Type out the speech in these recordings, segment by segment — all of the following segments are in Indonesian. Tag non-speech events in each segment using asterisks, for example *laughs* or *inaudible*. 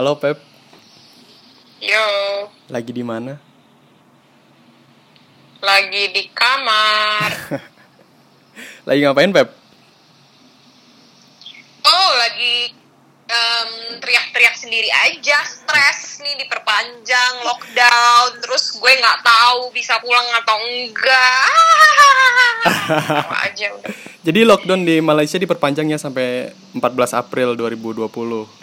Halo Pep, Yo, lagi di mana? lagi di kamar. *laughs* Lagi ngapain Pep? Oh, lagi em, teriak-teriak sendiri aja, stres nih diperpanjang, lockdown, terus gue nggak tahu bisa pulang atau enggak. Aja *laughs* udah. Jadi lockdown di Malaysia diperpanjangnya sampai 14 April 2020.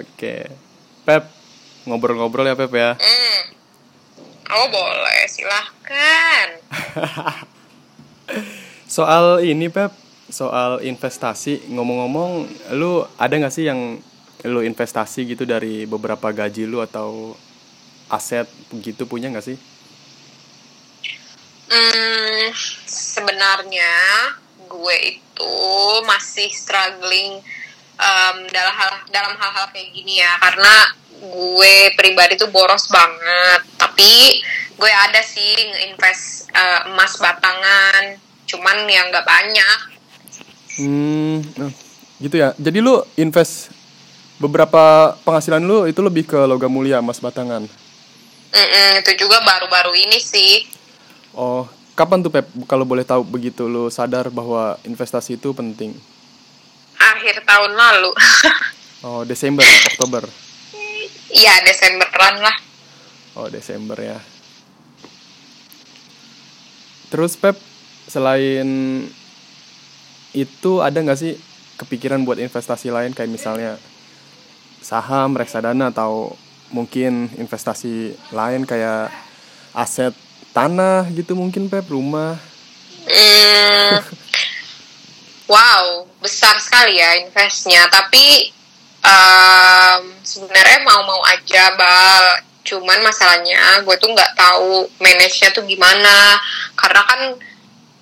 Oke. Pep, ngobrol-ngobrol ya Pep ya. Hmm. Oh boleh, silahkan. *laughs* Soal ini Pep, soal investasi, ngomong-ngomong, lu ada nggak sih yang lu investasi gitu dari beberapa gaji lu atau aset gitu punya nggak sih? Hmm, sebenarnya gue itu masih struggling em, dalam hal dalam hal-hal kayak gini ya karena gue pribadi tuh boros banget tapi gue ada sih nge-invest eh, emas batangan cuman yang nggak banyak Hmm, nah, gitu ya. Jadi lu invest beberapa penghasilan lu itu lebih ke logam mulia emas batangan. Mm-mm, itu juga baru-baru ini sih Oh, kapan tuh Pep kalau boleh tahu begitu lu sadar bahwa investasi itu penting? Akhir tahun lalu *laughs* Oh, Desember, Oktober. Iya Desemberan lah Oh, Desember ya. Terus Pep, selain itu ada nggak sih kepikiran buat investasi lain kayak misalnya saham, reksadana atau mungkin investasi lain kayak aset tanah gitu mungkin Pep, rumah. Hmm, wow, besar sekali ya investnya. Tapi em, sebenarnya mau-mau aja, bal. Cuman masalahnya gue tuh nggak tahu manage-nya tuh gimana. Karena kan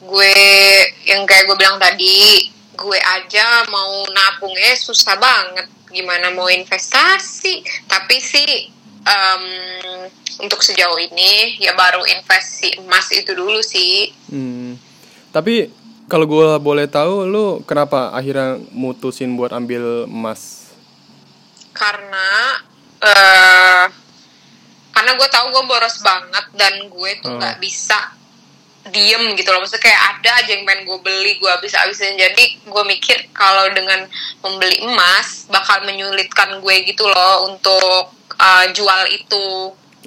gue yang kayak gue bilang tadi, gue aja mau nabungnya susah banget. Gimana mau investasi? Tapi sih em, untuk sejauh ini ya baru investasi emas itu dulu sih. Hmm. Tapi kalau gue boleh tahu, lu kenapa akhirnya mutusin buat ambil emas? karena eh karena gue tahu gue boros banget dan gue tuh Hmm. nggak bisa diem gitu loh maksudnya kayak ada aja yang pengen gue beli gue habis habisin jadi gue mikir kalau dengan membeli emas bakal menyulitkan gue gitu loh untuk eh, jual itu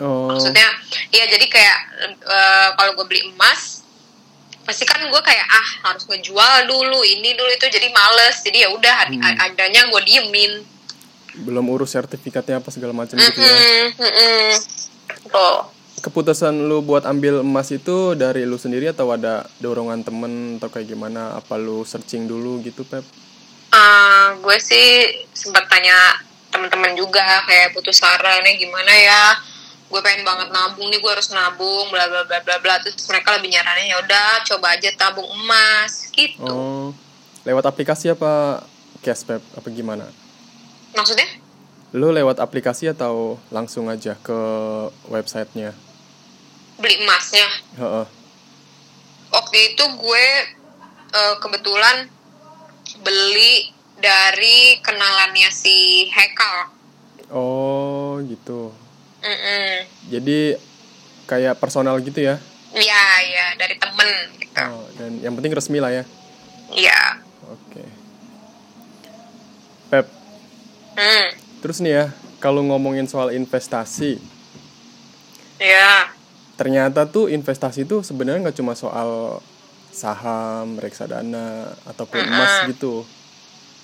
Oh, maksudnya iya jadi kayak eh, kalau gue beli emas pasti kan gue kayak ah harus ngejual dulu ini dulu itu jadi males jadi ya udah Hmm. adanya gue diemin belum urus sertifikatnya apa segala macam gitu ya. Mm-mm, mm-mm. Tuh. Keputusan lu buat ambil emas itu dari lu sendiri atau ada dorongan temen atau kayak gimana? Apa lu searching dulu gitu, Pep? Ah, gue sih sempat tanya teman-teman juga kayak butuh sarannya gimana ya gue pengen banget nabung nih gue harus nabung bla bla bla bla bla terus mereka lebih nyaranin ya udah coba aja tabung emas gitu Oh, lewat aplikasi apa cash, Pep? Apa gimana? maksudnya Lu lewat aplikasi atau langsung aja ke websitenya? beli emasnya Heeh. waktu itu gue eh, kebetulan beli dari kenalannya si Hekal Oh, gitu. Jadi kayak personal gitu ya? Iya, iya, dari temen gitu. Oh, dan yang penting resmi lah ya. Iya. Oke. Pep, Hmm. terus nih ya, kalau ngomongin soal investasi, Iya. ternyata tuh investasi tuh sebenarnya nggak cuma soal saham, reksadana ataupun emas gitu.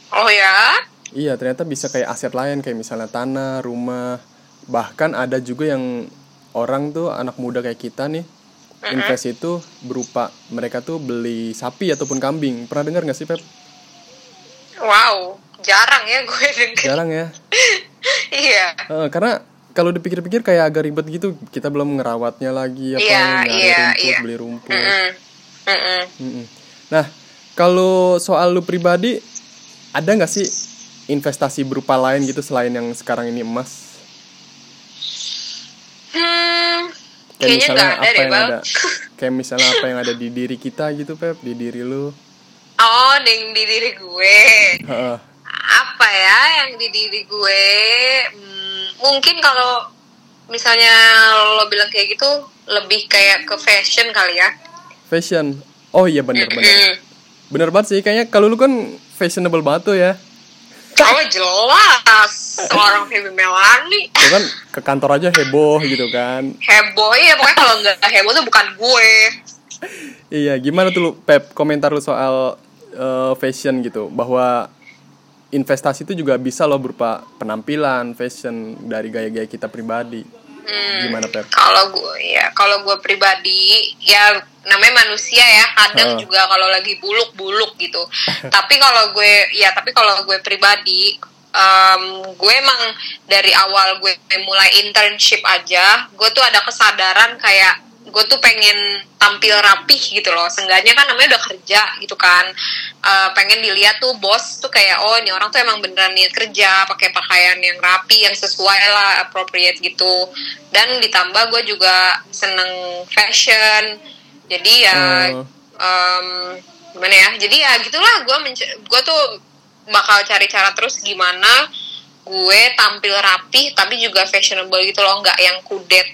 Oh ya? Iya, ternyata bisa kayak aset lain kayak misalnya tanah, rumah. Bahkan ada juga yang orang tuh anak muda kayak kita nih invest itu berupa mereka tuh beli sapi ataupun kambing. Pernah dengar nggak sih, Pep? Wow, jarang ya gue denger. Jarang ya. *laughs* iya. Eh, karena kalau dipikir-pikir kayak agak ribet gitu. Kita belum ngerawatnya lagi apa Iya, nyari iya, rumput, iya. beli rumput. Mm-mm. Mm-mm. Mm-mm. Nah, kalau soal lu pribadi ada nggak sih investasi berupa lain gitu selain yang sekarang ini emas? Hmm, Kayak kayaknya misalnya ada apa deh, yang Bang. ada? *laughs* Kayak misalnya apa yang ada di diri kita gitu, Pep, di diri lu. Oh, ding di diri gue. Heeh. apa ya yang di diri gue hmm, mungkin kalau misalnya lo bilang kayak gitu lebih kayak ke fashion kali ya Fashion. Oh iya bener bener. Mm-mm. Bener banget sih kayaknya kalau lu kan fashionable banget tuh ya. Oh jelas seorang Feby Melani Lu kan ke kantor aja heboh gitu kan. heboh ya pokoknya kalau nggak heboh tuh bukan gue Iya, gimana tuh lu Pep komentar lu soal eh, fashion gitu bahwa investasi itu juga bisa loh berupa penampilan, fashion dari gaya-gaya kita pribadi. Gimana Pep? kalau gue ya kalau gue pribadi ya namanya manusia ya kadang Heeh. juga kalau lagi buluk-buluk gitu *laughs* tapi kalau gue ya tapi kalau gue pribadi em, gue emang dari awal gue mulai internship aja gue tuh ada kesadaran kayak gue tuh pengen tampil rapih gitu loh. Seenggaknya kan namanya udah kerja gitu kan. Eh, pengen dilihat tuh bos tuh kayak oh ini orang tuh emang beneran niat kerja pakai pakaian yang rapi yang sesuai lah appropriate gitu. Dan ditambah gue juga seneng fashion. Jadi ya Oh. em, gimana ya? Jadi ya gitulah gue gue tuh bakal cari cara terus gimana gue tampil rapih tapi juga fashionable gitu loh nggak yang kudet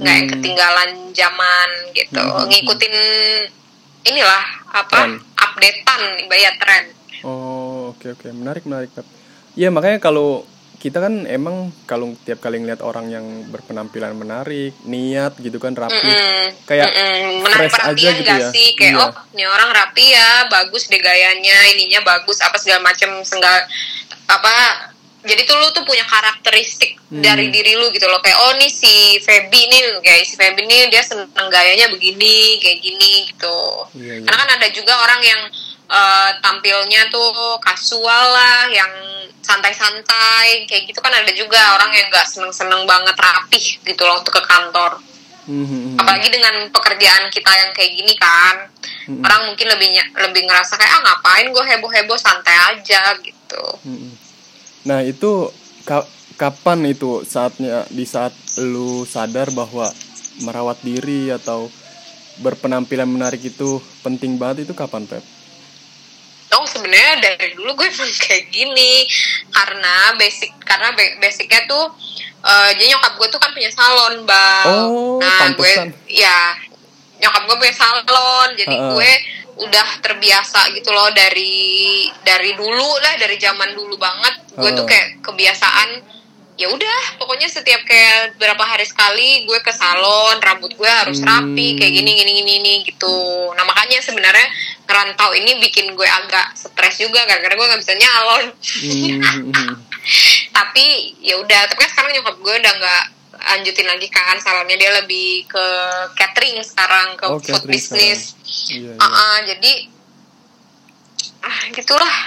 nggak yang Hmm. ketinggalan zaman gitu Hmm. ngikutin inilah apa Tren. updatean ibarat tren Oh, oke oke, menarik menarik Pep. Iya, makanya kalau kita kan emang kalau tiap kali ngeliat orang yang berpenampilan menarik, niat gitu kan rapi, Mm-mm. kayak Mm-mm. menarik fresh aja gitu gak ya. sih kayak Iya. oh ini orang rapi ya bagus deh gayanya ininya bagus apa segala macam senggal apa jadi tuh lu tuh punya karakteristik Hmm. dari diri lu gitu loh kayak oh nih si Feby nih kayak si Feby nih dia seneng gayanya begini kayak gini gitu Iya, iya. karena kan ada juga orang yang eh, tampilnya tuh kasual lah yang santai-santai kayak gitu kan ada juga orang yang nggak seneng-seneng banget rapih gitu loh untuk ke kantor Mhm, mhm. apalagi dengan pekerjaan kita yang kayak gini kan Mm-mm. orang mungkin lebih lebih ngerasa kayak ah ngapain gue heboh heboh santai aja gitu Mhm. Nah itu ka- kapan itu saatnya di saat lu sadar bahwa merawat diri atau berpenampilan menarik itu penting banget itu kapan Pep? Oh sebenarnya dari dulu gue emang *laughs* kayak gini karena basic karena ba- basicnya tuh eh, jadi nyokap gue tuh kan punya salon bang Oh, nah pantesan. gue ya nyokap gue punya salon jadi Heeh. gue udah terbiasa gitu loh dari dari dulu lah dari zaman dulu banget gue tuh Heeh. kayak kebiasaan ya udah pokoknya setiap kayak berapa hari sekali gue ke salon rambut gue harus rapi Hmm. kayak gini gini gini gini gitu nah makanya sebenarnya ngerantau ini bikin gue agak stres juga gara-gara gue nggak bisa nyalon Mhm. *laughs* tapi ya udah tapi kan sekarang nyokap gue udah nggak lanjutin lagi kan salonnya dia lebih ke catering sekarang ke Oh, food business Iya, iya. Ah, ah, jadi ah gitulah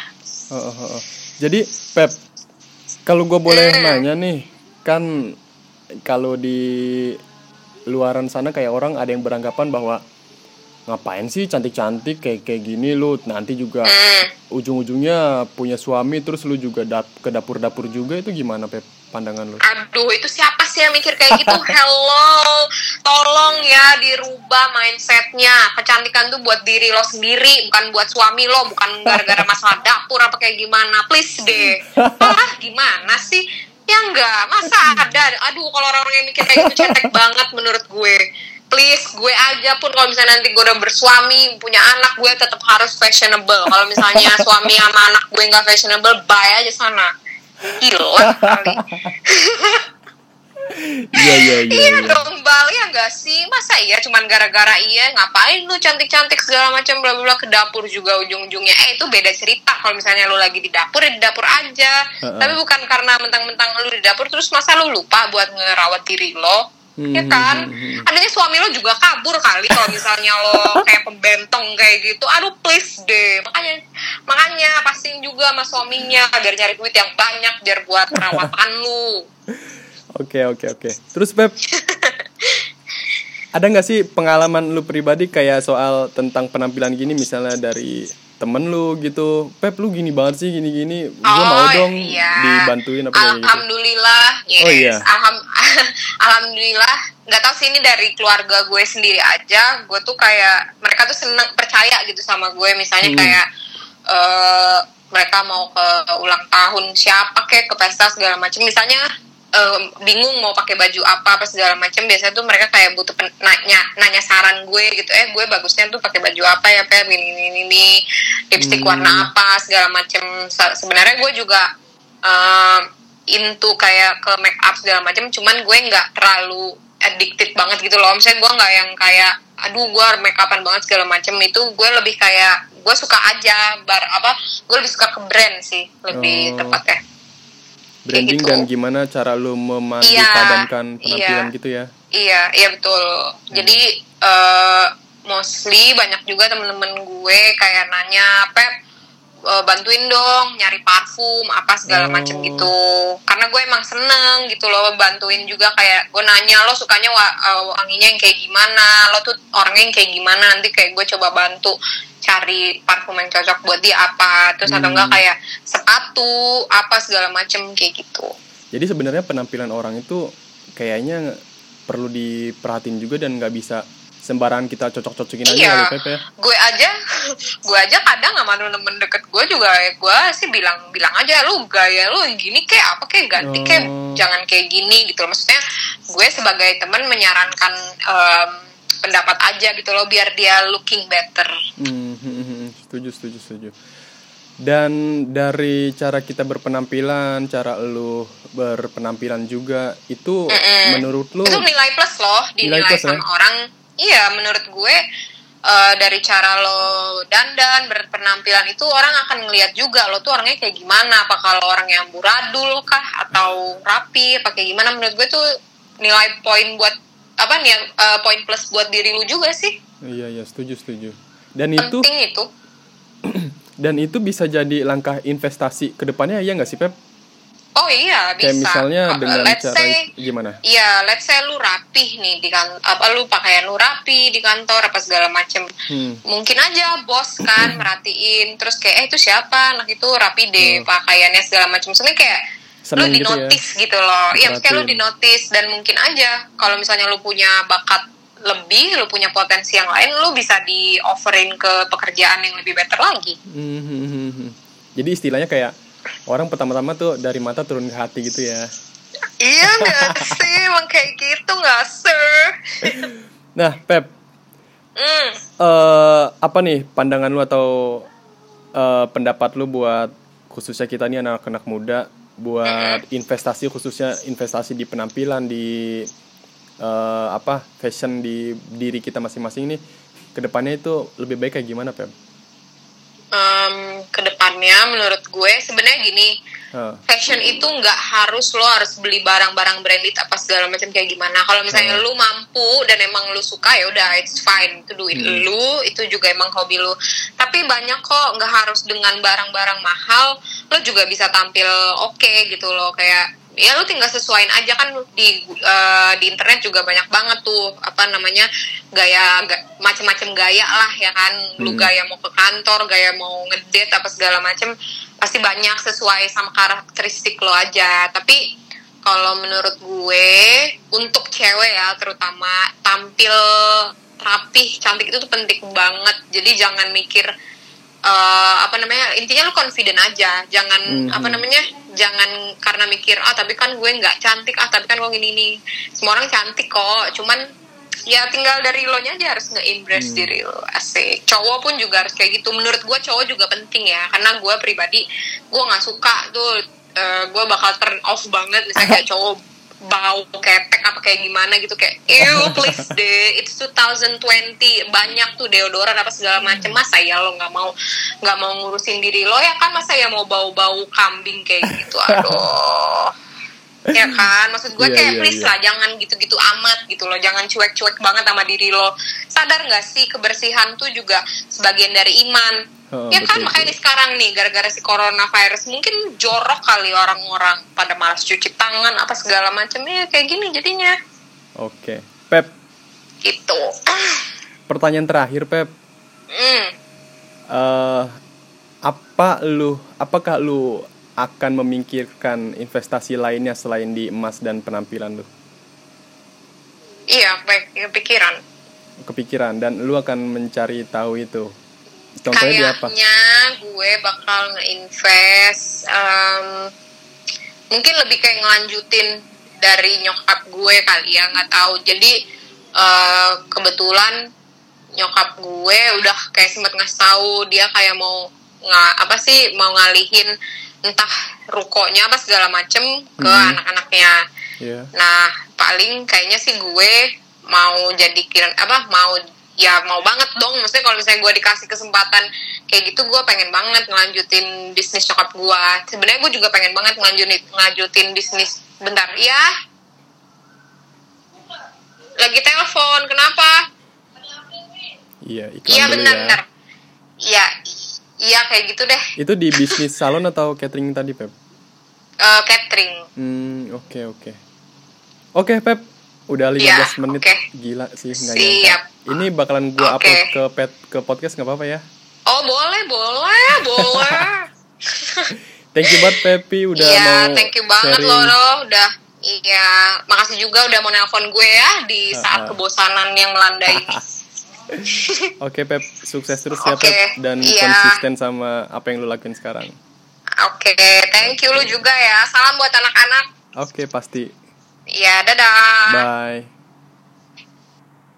Oh, oh, oh, oh. Jadi Pep, kalau gue boleh Hmm. nanya nih, kan kalau di luaran sana kayak orang ada yang beranggapan bahwa ngapain sih cantik-cantik kayak kayak gini lu nanti juga hmm. ujung-ujungnya punya suami terus lu juga dap ke dapur-dapur juga itu gimana Pep pandangan lu? Aduh, itu siapa sih yang mikir kayak gitu? *laughs* Hello, tolong ya dirubah mindsetnya. Kecantikan tuh buat diri lo sendiri, bukan buat suami lo, bukan gara-gara masalah dapur apa kayak gimana. Please deh. Ah, gimana sih? Ya enggak, masa ada? Aduh, kalau orang-orang yang mikir kayak gitu cetek banget menurut gue. Please, gue aja pun kalau misalnya nanti gue udah bersuami, punya anak, gue tetap harus fashionable. Kalau misalnya suami sama anak gue nggak fashionable, bye aja sana. Gila kali. *laughs* Iya iya iya. Iya iya. dong Bal, ya nggak sih? Masa iya cuman gara-gara iya ngapain lu cantik-cantik segala macam bla bla ke dapur juga ujung-ujungnya. Eh itu beda cerita kalau misalnya lu lagi di dapur ya di dapur aja. Heeh. Tapi bukan karena mentang-mentang lu di dapur terus masa lu lupa buat ngerawat diri lo. Ya Hmm, kan? hmm, hmm. Adanya suami lo juga kabur kali kalau misalnya lo kayak pembentong kayak gitu. Aduh please deh. Makanya makanya pastiin juga sama suaminya biar nyari duit yang banyak biar buat perawatan lu. *laughs* Oke oke oke. Terus Pep, *laughs* ada nggak sih pengalaman lu pribadi kayak soal tentang penampilan gini misalnya dari temen lu gitu, Pep lu gini banget sih gini gini, gua mau dong iya. dibantuin apa gitu. Alhamdulillah, yes. Oh, iya. Alham- *laughs* Alhamdulillah, nggak tahu sih ini dari keluarga gue sendiri aja. Gue tuh kayak mereka tuh seneng percaya gitu sama gue. Misalnya Hmm. kayak eh, mereka mau ke ulang tahun siapa kayak ke pesta segala macam misalnya bingung mau pakai baju apa apa segala macam biasanya tuh mereka kayak butuh pen- nanya nanya saran gue gitu. Eh gue bagusnya tuh pakai baju apa ya Pep ini ini ini lipstick Hmm. warna apa segala macam sebenarnya gue juga um, into kayak ke make up segala macam cuman gue nggak terlalu addicted banget gitu loh. Misalnya gue nggak yang kayak aduh gue make upan banget segala macam itu gue lebih kayak gue suka aja bar apa gue lebih suka ke brand sih lebih Oh. tepatnya branding gitu. dan gimana cara lu memadupadankan Iya, penampilan iya. gitu ya Iya, iya betul. Jadi eh, mostly banyak juga temen-temen gue kayak nanya, Pep, eh, bantuin dong nyari parfum apa segala Oh. macem gitu. Karena gue emang seneng gitu loh bantuin juga kayak gue nanya lo sukanya wa- eh, wanginya yang kayak gimana, lo tuh orangnya yang kayak gimana nanti kayak gue coba bantu cari parfum yang cocok buat dia apa terus atau Hmm. enggak kayak sepatu apa segala macem kayak gitu. jadi sebenarnya penampilan orang itu kayaknya perlu diperhatiin juga dan nggak bisa sembarangan kita cocok-cocokin aja Iya. kali Pep ya gue aja *laughs* gue aja kadang sama temen deket gue juga ya gue sih bilang bilang aja lu gaya lu gini kayak apa kayak ganti kayak Oh. jangan kayak gini gitu loh maksudnya gue sebagai teman menyarankan em, pendapat aja gitu loh biar dia looking better Hmm, hmm, hmm, setuju setuju setuju dan dari cara kita berpenampilan cara lu berpenampilan juga itu Mm-mm. menurut lu itu nilai plus loh Nilai dinilai plus, sama ya? orang iya menurut gue eh, dari cara lo dandan berpenampilan itu orang akan ngeliat juga lo tuh orangnya kayak gimana. Apa kalau orang yang buradul kah atau rapi apa kayak gimana? Menurut gue tuh nilai poin buat apa nih eh, poin plus buat diri lu juga sih. Iya iya setuju setuju. Dan itu penting itu. *clears throat* Dan itu bisa jadi langkah investasi ke depannya ya nggak sih Pep oh iya bisa kayak misalnya dengan let's cara say gimana Iya, let's say lu rapih nih di kan apa lu pakaian lu rapi di kantor apa segala macem. Hmm. Mungkin aja bos kan merhatiin terus kayak eh itu siapa anak itu rapi deh Hmm. pakaiannya segala macam. Sebenarnya kayak Seneng lu gitu di ya. notice gitu, loh. Iya, kayak lu Diperhatiin. di notice dan mungkin aja kalau misalnya lu punya bakat lebih, lu punya potensi yang lain, lu bisa di offerin ke pekerjaan yang lebih better lagi. Hmm, hmm, hmm, hmm. jadi istilahnya kayak orang pertama-tama tuh dari mata turun ke hati gitu ya iya nggak sih, emang kayak gitu nggak sir? nah Pep Hmm. eh apa nih pandangan lu atau eh, pendapat lu buat khususnya kita nih anak-anak muda buat investasi khususnya investasi di penampilan di eh, apa fashion di diri kita masing-masing nih ke depannya itu lebih baik kayak gimana Pep? Em, ke depannya menurut gue sebenarnya gini Hah. fashion itu nggak harus lo harus beli barang-barang branded apa segala macam kayak gimana kalau misalnya Hmm. lu mampu dan emang lu suka ya udah it's fine itu duit Hmm. lu itu juga emang hobi lu tapi banyak kok nggak harus dengan barang-barang mahal lo juga bisa tampil oke gitu loh kayak ya lu tinggal sesuaiin aja kan di eh, di internet juga banyak banget tuh apa namanya gaya ga, macam-macam gaya lah ya kan. Lu Hmm. gaya mau ke kantor gaya mau ngedate apa segala macam pasti banyak sesuai sama karakteristik lo aja. Tapi kalau menurut gue untuk cewek ya terutama tampil rapih cantik itu tuh penting banget. Jadi jangan mikir eh, apa namanya intinya lo confident aja jangan Mhm. apa namanya jangan karena mikir ah tapi kan gue nggak cantik ah tapi kan gue gini nih semua orang cantik kok cuman ya tinggal dari lo nya aja harus nge-embrace Hmm. diri lo asik cowok pun juga harus kayak gitu menurut gue cowok juga penting ya karena gue pribadi gue nggak suka tuh eh, gue bakal turn off banget misalnya kayak *laughs* cowok bau ketek apa kayak gimana gitu kayak ew please *laughs* deh it's 2020 banyak tuh deodoran apa segala macem masa ya lo nggak mau nggak mau ngurusin diri lo ya kan masa ya mau bau-bau kambing kayak gitu *laughs* aduh *laughs* ya kan? Maksud gue Iya, kayak iya, please iya. lah jangan gitu-gitu amat gitu loh. Jangan cuek-cuek banget sama diri lo. Sadar nggak sih kebersihan tuh juga sebagian dari iman? Oh, ya kan betul, makanya nih sekarang nih gara-gara si coronavirus mungkin jorok kali orang-orang pada malas cuci tangan apa segala macam ya kayak gini jadinya. Oke, Pep. gitu. Pertanyaan terakhir, Pep. hmm. eh apa lu, apakah lu akan memikirkan investasi lainnya selain di emas dan penampilan lu? iya baik kepikiran Kepikiran dan lu akan mencari tahu itu. contohnya di apa kayaknya gue bakal nge-invest em, mungkin lebih kayak ngelanjutin dari nyokap gue kali ya nggak tahu jadi eh, kebetulan nyokap gue udah kayak sempet ngasih tahu dia kayak mau nggak apa sih mau ngalihin entah rukonya apa segala macem ke Hmm. anak-anaknya Iya. Nah, paling kayaknya sih gue mau jadi kiran apa mau ya mau banget dong. Maksudnya kalau misalnya gue dikasih kesempatan kayak gitu, gue pengen banget ngelanjutin bisnis nyokap gue. Sebenarnya gue juga pengen banget ngelanjutin ngelanjutin bisnis. Bentar, ya. Lagi telepon, kenapa? Iya, Iya dulu benar ya. benar. Iya, iya kayak gitu deh. Itu di bisnis salon atau catering tadi, Pep? Eh, catering. Hmm, oke oke. Oke, Pep. Udah 15 Iya, menit. oke. Gila sih nggak Siap. nyangka. Ini bakalan gua Oke. upload ke pet ke podcast nggak apa-apa ya. Oh boleh, boleh, boleh. *laughs* Thank you banget Pepi udah Iya, mau thank you banget sharing. udah iya, makasih juga udah mau nelpon gue ya di *laughs* saat kebosanan yang melanda ini. *laughs* *laughs* Oke Pep, sukses terus ya Oke, Pep dan iya. konsisten sama apa yang lu lakuin sekarang. Oke, thank you lu juga ya. Salam buat anak-anak. Oke, pasti. Iya, dadah. Bye.